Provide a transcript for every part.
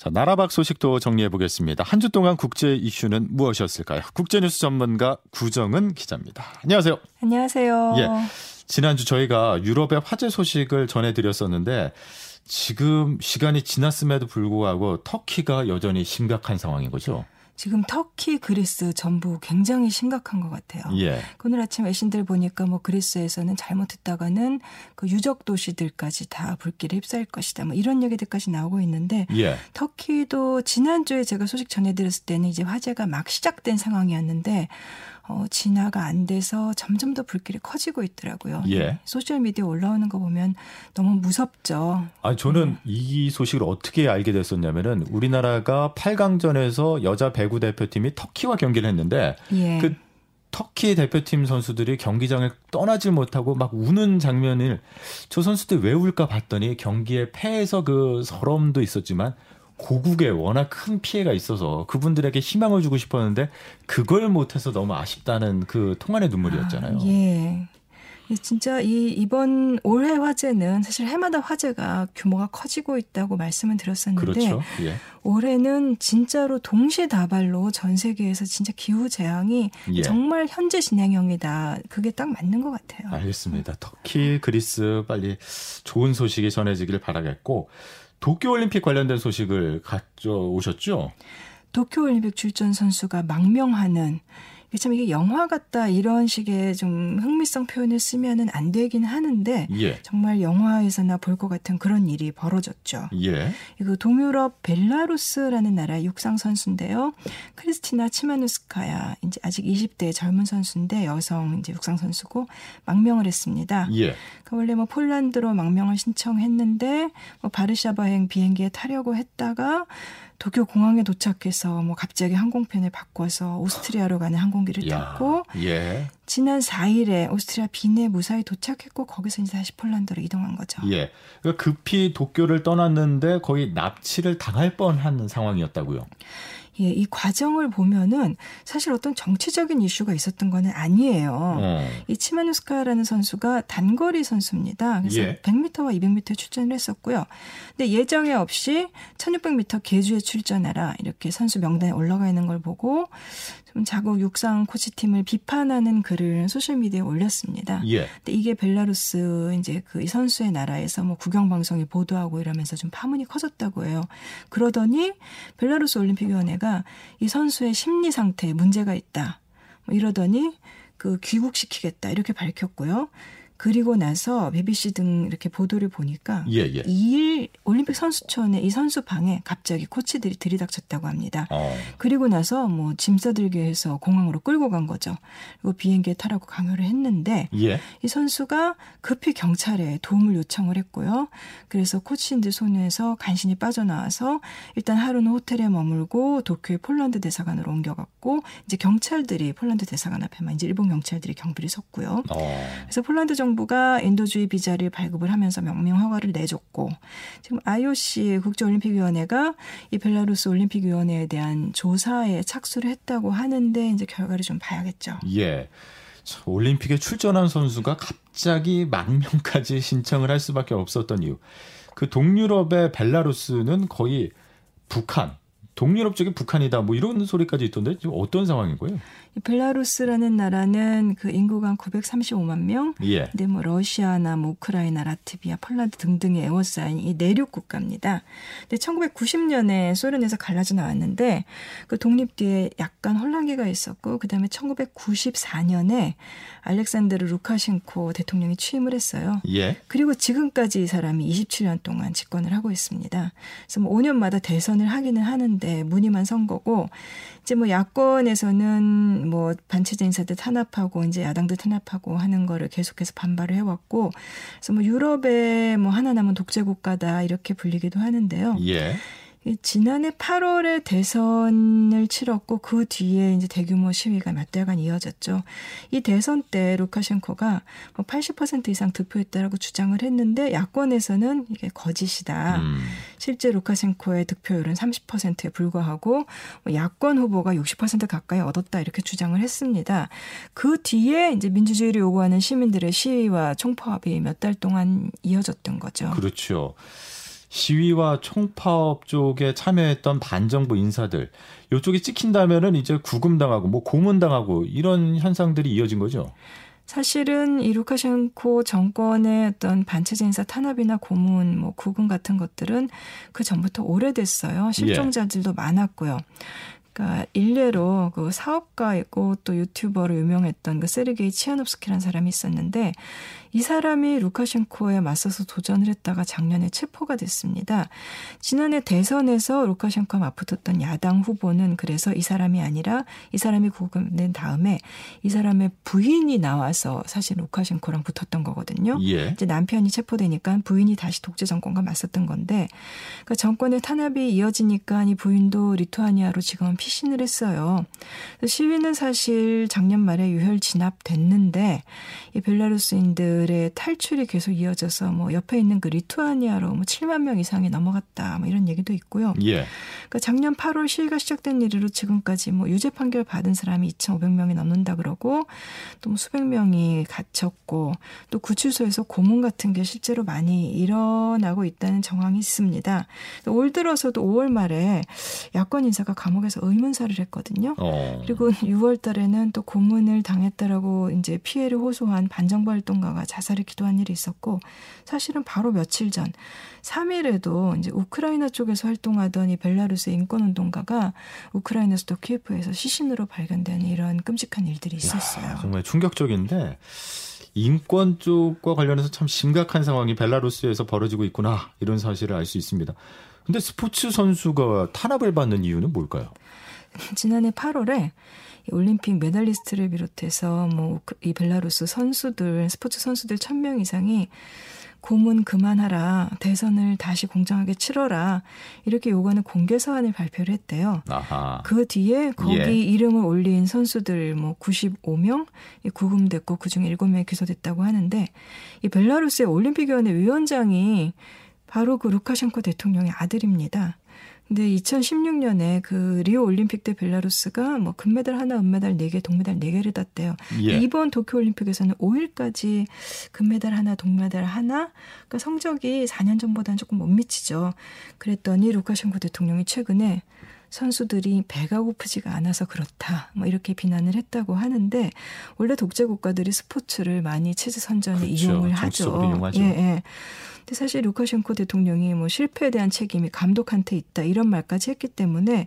자, 나라박 소식도 정리해 보겠습니다. 한 주 동안 국제 이슈는 무엇이었을까요? 국제뉴스 전문가 구정은 기자입니다. 안녕하세요. 안녕하세요. 예. 지난주 저희가 유럽의 화재 소식을 전해드렸었는데 지금 시간이 지났음에도 불구하고 터키가 여전히 심각한 상황인 거죠. 지금 터키, 그리스 전부 굉장히 심각한 것 같아요. 예. 오늘 아침 외신들 보니까 뭐 그리스에서는 잘못했다가는 그 유적 도시들까지 다 불길에 휩싸일 것이다. 뭐 이런 얘기들까지 나오고 있는데 예. 터키도 지난주에 제가 소식 전해드렸을 때는 이제 화재가 막 시작된 상황이었는데 어, 진화가 안 돼서 점점 더 불길이 커지고 있더라고요. 예. 소셜 미디어 올라오는 거 보면 너무 무섭죠. 아 저는 이 소식을 어떻게 알게 됐었냐면은 우리나라가 8강전에서 여자 배구 대표팀이 터키와 경기를 했는데 예. 그 터키 대표팀 선수들이 경기장을 떠나질 못하고 막 우는 장면을 저 선수들 왜 울까 봤더니 경기에 패해서 그 서러움도 있었지만 고국에 워낙 큰 피해가 있어서 그분들에게 희망을 주고 싶었는데 그걸 못해서 너무 아쉽다는 그 통안의 눈물이었잖아요. 아, 예. 진짜 이 이번 올해 화재는 사실 해마다 화재가 규모가 커지고 있다고 말씀을 드렸었는데 그렇죠. 예. 올해는 진짜로 동시다발로 전 세계에서 진짜 기후 재앙이 예. 정말 현재 진행형이다. 그게 딱 맞는 것 같아요. 알겠습니다. 터키, 그리스 빨리 좋은 소식이 전해지길 바라겠고 도쿄올림픽 관련된 소식을 가져오셨죠? 도쿄올림픽 출전 선수가 망명하는 참 이게 영화 같다 이런 식의 좀 흥미성 표현을 쓰면은 안 되긴 하는데 예. 정말 영화에서나 볼 것 같은 그런 일이 벌어졌죠. 예. 이거 동유럽 벨라루스라는 나라의 육상 선수인데요. 크리스티나 치마누스카야 이제 아직 20대 젊은 선수인데 여성 이제 육상 선수고 망명을 했습니다. 예. 그 원래 뭐 폴란드로 망명을 신청했는데 뭐 바르샤바행 비행기에 타려고 했다가 도쿄 공항에 도착해서 뭐 갑자기 항공편을 바꿔서 오스트리아로 가는 항공기를 야, 탔고 예. 지난 4일에 오스트리아 빈에 무사히 도착했고 거기서 이제 다시 폴란드로 이동한 거죠. 예. 그러니까 급히 도쿄를 떠났는데 거의 납치를 당할 뻔한 상황이었다고요. 예, 이 과정을 보면은 사실 어떤 정치적인 이슈가 있었던 거는 아니에요. 어. 이 치마누스카라는 선수가 단거리 선수입니다. 그래서 예. 100m와 200m에 출전을 했었고요. 근데 예정에 없이 1600m 계주에 출전하라 이렇게 선수 명단에 올라가 있는 걸 보고 좀 자국 육상 코치팀을 비판하는 글을 소셜 미디어에 올렸습니다. 예. 근데 이게 벨라루스 이제 그이 선수의 나라에서 뭐 국영 방송이 보도하고 이러면서 좀 파문이 커졌다고 해요. 그러더니 벨라루스 올림픽위원회가 이 선수의 심리 상태에 문제가 있다. 뭐 이러더니 그 귀국시키겠다 이렇게 밝혔고요. 그리고 나서 BBC 등 이렇게 보도를 보니까 예, 예. 2일 올림픽 선수촌의 이 선수 방에 갑자기 코치들이 들이닥쳤다고 합니다. 어. 그리고 나서 뭐 짐 싸들게 해서 공항으로 끌고 간 거죠. 그리고 비행기에 타라고 강요를 했는데 예. 이 선수가 급히 경찰에 도움을 요청을 했고요. 그래서 코치인들 손에서 간신히 빠져나와서 일단 하루는 호텔에 머물고 도쿄의 폴란드 대사관으로 옮겨갔고 이제 경찰들이 폴란드 대사관 앞에만 이제 일본 경찰들이 경비를 섰고요. 어. 그래서 폴란드 정 부가 인도주의 비자를 발급을 하면서 명명 허가를 내줬고 지금 IOC 국제올림픽위원회가 이 벨라루스 올림픽위원회에 대한 조사에 착수를 했다고 하는데 이제 결과를 좀 봐야겠죠. 예. 참, 올림픽에 출전한 선수가 갑자기 망명까지 신청을 할 수밖에 없었던 이유. 그 동유럽의 벨라루스는 거의 북한, 동유럽 쪽이 북한이다. 뭐 이런 소리까지 있던데 지금 어떤 상황인 거예요? 이 벨라루스라는 나라는 그 인구가 한 935만 명. 예. 근데 뭐 러시아나 뭐 우크라이나, 라트비아, 폴란드 등등의 에워싸인 이 내륙 국가입니다. 근데 1990년에 소련에서 갈라져 나왔는데 그 독립 뒤에 약간 혼란기가 있었고 그다음에 1994년에 알렉산드르 루카셴코 대통령이 취임을 했어요. 예. 그리고 지금까지 이 사람이 27년 동안 집권을 하고 있습니다. 그래서 뭐 5년마다 대선을 하기는 하는데 무늬만 선 거고 이제 뭐 야권에서는 뭐 반체제 인사들 탄압하고 이제 야당들 탄압하고 하는 거를 계속해서 반발을 해왔고 그래서 뭐 유럽의 뭐 하나 남은 독재 국가다 이렇게 불리기도 하는데요. 예. 이 지난해 8월에 대선을 치렀고 그 뒤에 이제 대규모 시위가 몇 달간 이어졌죠. 이 대선 때 루카셴코가 뭐80% 이상 득표했다라고 주장을 했는데 야권에서는 이게 거짓이다. 음. 실제 루카셴코의 득표율은 30%에 불과하고 뭐 야권 후보가 60% 가까이 얻었다 이렇게 주장을 했습니다. 그 뒤에 이제 민주주의를 요구하는 시민들의 시위와 총파업이 몇 달 동안 이어졌던 거죠. 그렇죠. 시위와 총파업 쪽에 참여했던 반정부 인사들 요쪽이 찍힌다면은 이제 구금당하고 뭐 고문당하고 이런 현상들이 이어진 거죠. 사실은 이 루카셴코 정권의 어떤 반체제 인사 탄압이나 고문, 뭐 구금 같은 것들은 그 전부터 오래됐어요. 실종자들도 예. 많았고요. 그러니까 일례로 그 사업가이고 또 유튜버로 유명했던 그 세르게이 치아노프스키라는 사람이 있었는데 이 사람이 루카셴코에 맞서서 도전을 했다가 작년에 체포가 됐습니다. 지난해 대선에서 루카셴코와 맞붙었던 야당 후보는 그래서 이 사람이 아니라 이 사람이 구금된 다음에 이 사람의 부인이 나와서 사실 루카셴코랑 붙었던 거거든요. 예. 이제 남편이 체포되니까 부인이 다시 독재 정권과 맞섰던 건데 그러니까 정권의 탄압이 이어지니까 이 부인도 리투아니아로 지금은 피 신을 했어요. 시위는 사실 작년 말에 유혈 진압됐는데 이 벨라루스인들의 탈출이 계속 이어져서 뭐 옆에 있는 그 리투아니아로 뭐 7만 명 이상이 넘어갔다 뭐 이런 얘기도 있고요. 예. 그러니까 작년 8월 시위가 시작된 이후로 지금까지 뭐 유죄 판결 받은 사람이 2,500명이 넘는다 그러고 또 뭐 수백 명이 갇혔고 또 구치소에서 고문 같은 게 실제로 많이 일어나고 있다는 정황이 있습니다. 올 들어서도 5월 말에 야권 인사가 감옥에서 의 문사를 했거든요. 어. 그리고 6월 달에는 또 고문을 당했다라고 이제 피해를 호소한 반정부 활동가가 자살을 기도한 일이 있었고 사실은 바로 며칠 전 3일에도 이제 우크라이나 쪽에서 활동하던 이 벨라루스 인권 운동가가 우크라이나 수도 키예프에서 시신으로 발견된 이런 끔찍한 일들이 있었어요. 야, 정말 충격적인데 인권 쪽과 관련해서 참 심각한 상황이 벨라루스에서 벌어지고 있구나 이런 사실을 알 수 있습니다. 근데 스포츠 선수가 탄압을 받는 이유는 뭘까요? 지난해 8월에 올림픽 메달리스트를 비롯해서 뭐 이 벨라루스 선수들 스포츠 선수들 1000명 이상이 고문 그만하라 대선을 다시 공정하게 치러라 이렇게 요구하는 공개 서한을 발표를 했대요. 아하. 그 뒤에 거기 예. 이름을 올린 선수들 뭐 95명 구금됐고 그중 7명이 기소됐다고 하는데 이 벨라루스의 올림픽위원회 위원장이 바로 그 루카셴코 대통령의 아들입니다. 근데 2016년에 그 리오 올림픽 때 벨라루스가 뭐 금메달 하나, 은메달 4개, 동메달 4개를 땄대요. 예. 이번 도쿄 올림픽에서는 5일까지 금메달 하나, 동메달 하나. 그러니까 성적이 4년 전보다는 조금 못 미치죠. 그랬더니 루카셴코 대통령이 최근에 선수들이 배가 고프지가 않아서 그렇다. 뭐 이렇게 비난을 했다고 하는데 원래 독재 국가들이 스포츠를 많이 체제 선전에 그렇죠. 이용을 하죠. 이용하죠. 예, 예. 근데 사실 루카셴코 대통령이 뭐 실패에 대한 책임이 감독한테 있다 이런 말까지 했기 때문에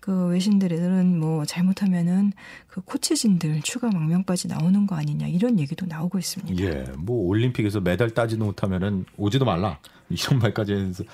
그 외신들은 뭐 잘못하면은 그 코치진들 추가 망명까지 나오는 거 아니냐 이런 얘기도 나오고 있습니다. 예, 뭐 올림픽에서 메달 따지도 못하면은 오지도 말라. 이런 말까지 해서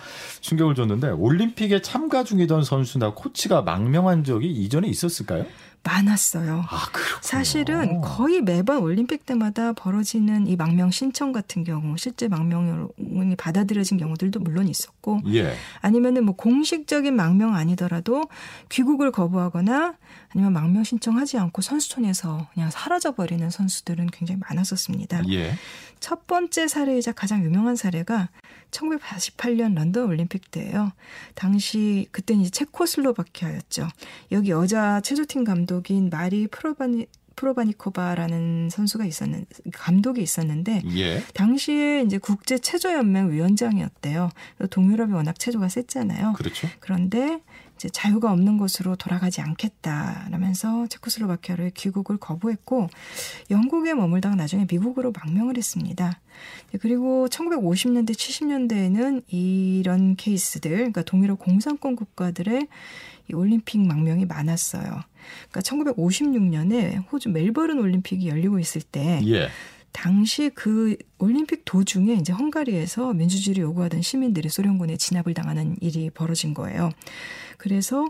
충격을 줬는데 올림픽에 참가 중이던 선수나 코치가 망명한 적이 이전에 있었을까요? 많았어요. 아, 사실은 거의 매번 올림픽 때마다 벌어지는 이 망명 신청 같은 경우, 실제 망명이 받아들여진 경우들도 물론 있었고, 예. 아니면은 뭐 공식적인 망명 아니더라도 귀국을 거부하거나 아니면 망명 신청하지 않고 선수촌에서 그냥 사라져 버리는 선수들은 굉장히 많았었습니다. 예. 첫 번째 사례이자 가장 유명한 사례가 1948년 런던 올림픽 때예요. 당시 그때는 이제 체코슬로바키아였죠. 여기 여자 체조팀 감독인 마리 프로바니 프로바니코바라는 선수가 있었는 감독이 있었는데 예. 당시에 이제 국제 체조 연맹 위원장이었대요. 동유럽이 워낙 체조가 셌잖아요. 그렇죠. 그런데 자유가 없는 곳으로 돌아가지 않겠다라면서 체코슬로바키아로 귀국을 거부했고 영국에 머물다가 나중에 미국으로 망명을 했습니다. 그리고 1950년대 70년대에는 이런 케이스들 그러니까 동유럽 공산권 국가들의 이 올림픽 망명이 많았어요. 그러니까 1956년에 호주 멜버른 올림픽이 열리고 있을 때 예. 당시 그 올림픽 도중에 이제 헝가리에서 민주주의를 요구하던 시민들이 소련군에 진압을 당하는 일이 벌어진 거예요. 그래서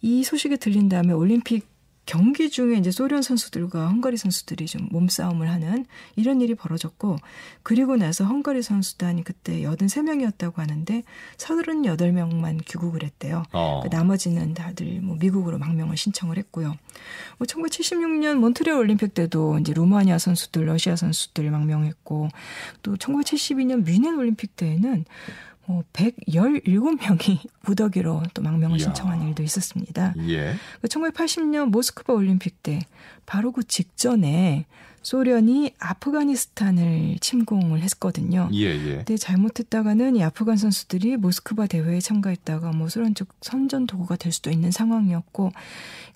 이 소식이 들린 다음에 올림픽 경기 중에 이제 소련 선수들과 헝가리 선수들이 좀 몸싸움을 하는 이런 일이 벌어졌고 그리고 나서 헝가리 선수단이 그때 83명이었다고 하는데 38명만 귀국을 했대요. 어. 그 나머지는 다들 뭐 미국으로 망명을 신청을 했고요. 뭐 1976년 몬트리올 올림픽 때도 이제 루마니아 선수들, 러시아 선수들 망명했고 또 1972년 뮌헨 올림픽 때에는 뭐 117명이 무더기로 또 망명을 이야. 신청한 일도 있었습니다. 예. 1980년 그 모스크바 올림픽 때 바로 그 직전에 소련이 아프가니스탄을 침공을 했거든요. 예, 예. 근데 잘못했다가는 이 아프간 선수들이 모스크바 대회에 참가했다가 뭐 소련 쪽 선전 도구가 될 수도 있는 상황이었고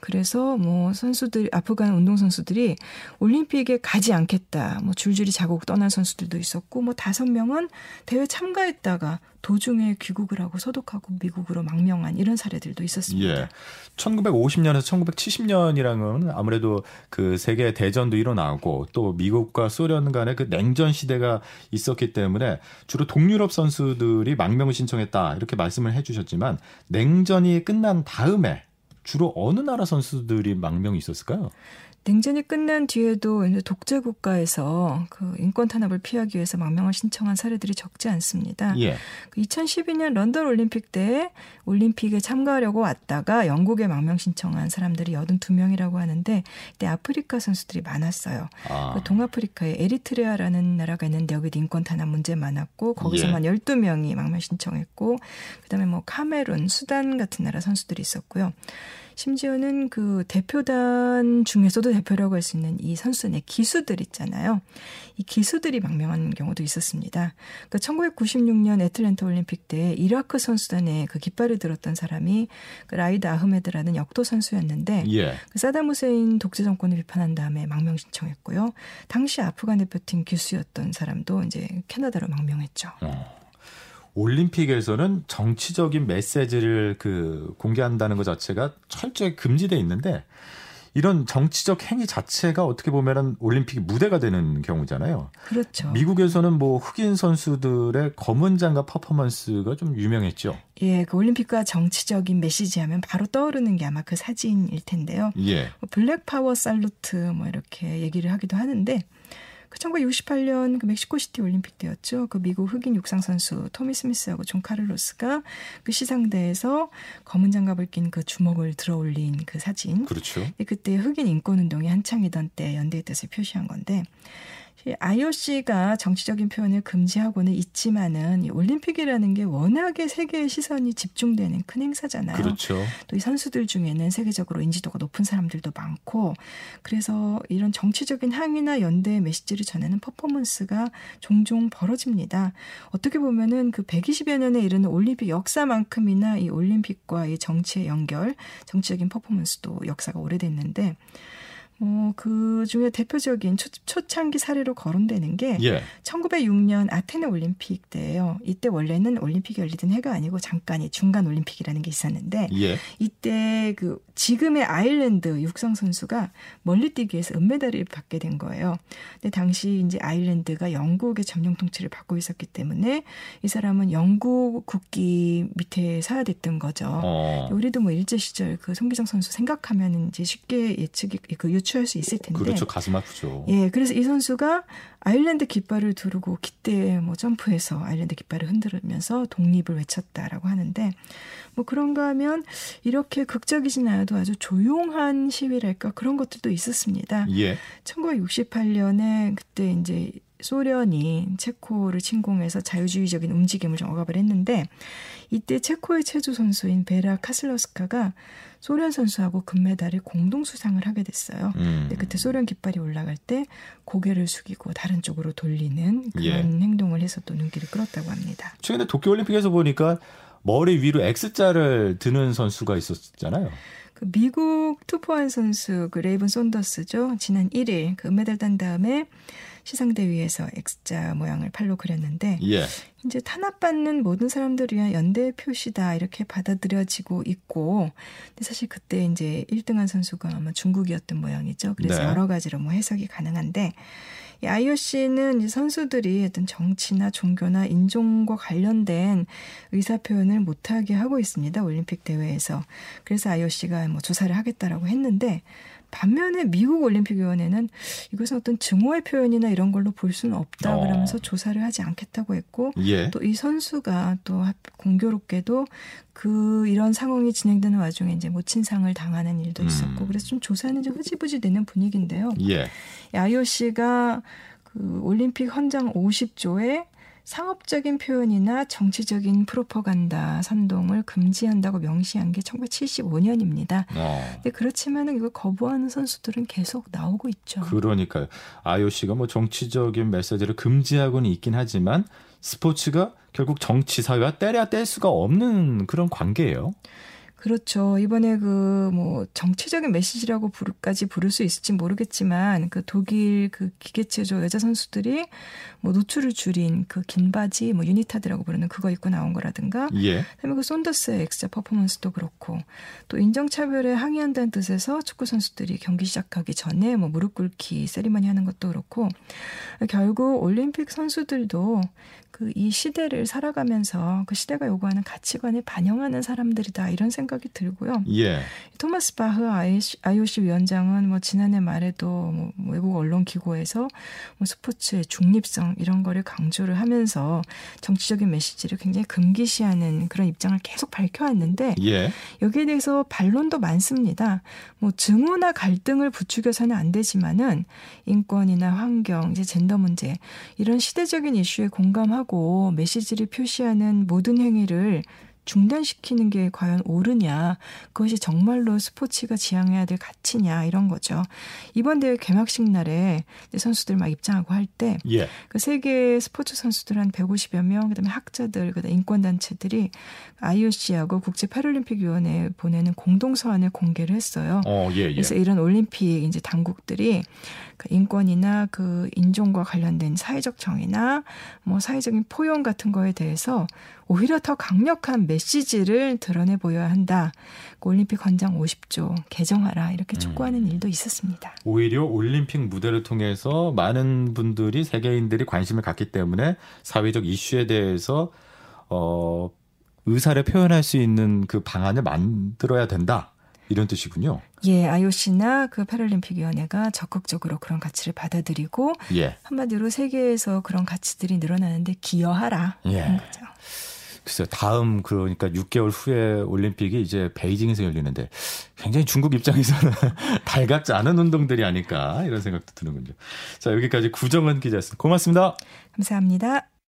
그래서 뭐 선수들 아프간 운동 선수들이 올림픽에 가지 않겠다. 뭐 줄줄이 자국 떠난 선수들도 있었고 뭐 다섯 명은 대회 참가했다가 도중에 귀국을 하고 소독하고 미국으로 망명한 이런 사례들도 있었습니다. 예. 1950년에서 1970년이랑은 아무래도 그 세계 대전도 일어나고 또 미국과 소련 간의 그 냉전 시대가 있었기 때문에 주로 동유럽 선수들이 망명을 신청했다 이렇게 말씀을 해주셨지만 냉전이 끝난 다음에 주로 어느 나라 선수들이 망명이 있었을까요? 냉전이 끝난 뒤에도 독재 국가에서 그 인권 탄압을 피하기 위해서 망명을 신청한 사례들이 적지 않습니다. 예. 2012년 그 런던 올림픽 때 올림픽에 참가하려고 왔다가 영국에 망명 신청한 사람들이 82명이라고 하는데 이때 아프리카 선수들이 많았어요. 아. 그 동아프리카에 에리트레아라는 나라가 있는데 여기도 인권 탄압 문제 많았고 거기서만 예. 12명이 망명 신청했고 그다음에 뭐 카메룬, 수단 같은 나라 선수들이 있었고요. 심지어는 그 대표단 중에서도 대표라고 할 수 있는 이 선수의 기수들 있잖아요. 이 기수들이 망명한 경우도 있었습니다. 그 1996년 애틀랜타 올림픽 때 이라크 선수단에 그 깃발을 들었던 사람이 그 라이드 아흐메드라는 역도 선수였는데 예. 그 사담 후세인 독재 정권을 비판한 다음에 망명 신청했고요. 당시 아프간 대표팀 기수였던 사람도 이제 캐나다로 망명했죠. 어. 올림픽에서는 정치적인 메시지를 그 공개한다는 것 자체가 철저히 금지돼 있는데 이런 정치적 행위 자체가 어떻게 보면은 올림픽 무대가 되는 경우잖아요. 그렇죠. 미국에서는 뭐 흑인 선수들의 검은 장갑 퍼포먼스가 좀 유명했죠. 예, 그 올림픽과 정치적인 메시지 하면 바로 떠오르는 게 아마 그 사진일 텐데요. 예. 뭐 Black Power salute 뭐 이렇게 얘기를 하기도 하는데 그 1968년 그 멕시코시티 올림픽 때였죠. 그 미국 흑인 육상 선수 토미 스미스하고 존 카를로스가 그 시상대에서 검은 장갑을 낀 그 주먹을 들어올린 그 사진. 그렇죠. 그때 흑인 인권 운동이 한창이던 때 연대의 뜻을 표시한 건데 IOC가 정치적인 표현을 금지하고는 있지만은 이 올림픽이라는 게 워낙에 세계의 시선이 집중되는 큰 행사잖아요. 그렇죠. 또 이 선수들 중에는 세계적으로 인지도가 높은 사람들도 많고 그래서 이런 정치적인 항의나 연대의 메시지를 전하는 퍼포먼스가 종종 벌어집니다. 어떻게 보면은 그 120여 년에 이르는 올림픽 역사만큼이나 이 올림픽과 이 정치의 연결, 정치적인 퍼포먼스도 역사가 오래됐는데 어, 그 중에 대표적인 초, 초창기 사례로 거론되는 게 예. 1906년 아테네 올림픽 때예요. 이때 원래는 올림픽이 열리던 해가 아니고 잠깐이 중간 올림픽이라는 게 있었는데 예. 이때 그 지금의 아일랜드 육상 선수가 멀리 뛰기 위해서 은메달을 받게 된 거예요. 근데 당시 이제 아일랜드가 영국의 점령 통치를 받고 있었기 때문에 이 사람은 영국 국기 밑에 사야 됐던 거죠. 어. 우리도 뭐 일제 시절 그 송기정 선수 생각하면 이제 쉽게 예측이 그 유추 할 수 있을 텐데. 그렇죠. 가슴 아프죠. 예. 그래서 이 선수가 아일랜드 깃발을 두르고 기대에 뭐 점프해서 아일랜드 깃발을 흔들면서 독립을 외쳤다라고 하는데 뭐 그런가 하면 이렇게 극적이진 않아도 아주 조용한 시위랄까 그런 것들도 있었습니다. 예. 1968년에 그때 이제 소련이 체코를 침공해서 자유주의적인 움직임을 좀 억압을 했는데 이때 체코의 체조 선수인 베라 카슬러스카가 소련 선수하고 금메달을 공동 수상을 하게 됐어요. 음. 근데 그때 소련 깃발이 올라갈 때 고개를 숙이고 다른 쪽으로 돌리는 그런 예. 행동을 해서 또 눈길을 끌었다고 합니다. 최근에 도쿄 올림픽에서 보니까 머리 위로 X자를 드는 선수가 있었잖아요. 그 미국 투포한 선수 그 레이븐 손더스죠. 지난 1일 그 은메달 딴 다음에 시상대 위에서 X자 모양을 팔로 그렸는데 예. 이제 탄압받는 모든 사람들 위한 연대 표시다 이렇게 받아들여지고 있고 근데 사실 그때 이제 1등한 선수가 아마 중국이었던 모양이죠. 그래서 네. 여러 가지로 뭐 해석이 가능한데 이 IOC는 이제 선수들이 어떤 정치나 종교나 인종과 관련된 의사 표현을 못하게 하고 있습니다. 올림픽 대회에서. 그래서 IOC가 뭐 조사를 하겠다라고 했는데 반면에 미국 올림픽위원회는 이것은 어떤 증오의 표현이나 이런 걸로 볼 수는 없다 어. 그러면서 조사를 하지 않겠다고 했고 예. 또이 선수가 또 공교롭게도 그 이런 상황이 진행되는 와중에 이제 모친상을 당하는 일도 음. 있었고 음. 그래서 좀 조사는 좀 흐지부지 되는 분위기인데요. 예. IOC가 그 올림픽 헌장 50조에 상업적인 표현이나 정치적인 프로파간다 선동을 금지한다고 명시한 게 1975년입니다. 어. 근데 그렇지만은 이걸 거부하는 선수들은 계속 나오고 있죠. 그러니까요. IOC가 뭐 정치적인 메시지를 금지하고는 있긴 하지만 스포츠가 결국 정치 사회와 때려야 뗄 수가 없는 그런 관계예요. 그렇죠. 이번에 그 뭐 정치적인 메시지라고 부르까지 부를 수 있을지 모르겠지만 그 독일 그 기계체조 여자 선수들이 뭐 노출을 줄인 그 긴 바지 뭐 유니타드라고 부르는 그거 입고 나온 거라든가 예. 그다음에 그 손더스의 엑스자 퍼포먼스도 그렇고 또 인종차별에 항의한다는 뜻에서 축구 선수들이 경기 시작하기 전에 뭐 무릎 꿇기 세리머니 하는 것도 그렇고 결국 올림픽 선수들도 그 이 시대를 살아가면서 그 시대가 요구하는 가치관을 반영하는 사람들이다 이런 생각이 들고요. 예. 토마스 바흐 IOC 위원장은 뭐 지난해 말에도 뭐 외국 언론 기고에서 뭐 스포츠의 중립성 이런 거를 강조를 하면서 정치적인 메시지를 굉장히 금기시하는 그런 입장을 계속 밝혀왔는데 예. 여기에 대해서 반론도 많습니다. 뭐 증오나 갈등을 부추겨서는 안 되지만은 인권이나 환경, 이제 젠더 문제 이런 시대적인 이슈에 공감하고 메시지를 표시하는 모든 행위를 중단시키는 게 과연 옳으냐, 그것이 정말로 스포츠가 지향해야 될 가치냐 이런 거죠. 이번 대회 개막식 날에 선수들 막 입장하고 할 때, 예. 그 세계 스포츠 선수들 한 150여 명, 그다음에 학자들, 그다음 인권 단체들이 IOC하고 국제 패럴림픽 위원회에 보내는 공동 서한을 공개를 했어요. 어, 예, 예. 그래서 이런 올림픽 이제 당국들이 그 인권이나 그 인종과 관련된 사회적 정의나 뭐 사회적인 포용 같은 거에 대해서 오히려 더 강력한 메시지를 드러내 보여야 한다. 그 올림픽 헌장 50조 개정하라 이렇게 음. 촉구하는 음. 일도 있었습니다. 오히려 올림픽 무대를 통해서 많은 분들이 세계인들이 관심을 갖기 때문에 사회적 이슈에 대해서 어 의사를 표현할 수 있는 그 방안을 만들어야 된다. 이런 뜻이군요. 예, IOC나 그 패럴림픽위원회가 적극적으로 그런 가치를 받아들이고 예. 한마디로 세계에서 그런 가치들이 늘어나는데 기여하라. 예. 거죠. 글쎄요, 다음 그러니까 6개월 후에 올림픽이 이제 베이징에서 열리는데 굉장히 중국 입장에서는 달갑지 않은 운동들이 아닐까 이런 생각도 드는군요. 자, 여기까지 구정은 기자였습니다. 고맙습니다. 감사합니다.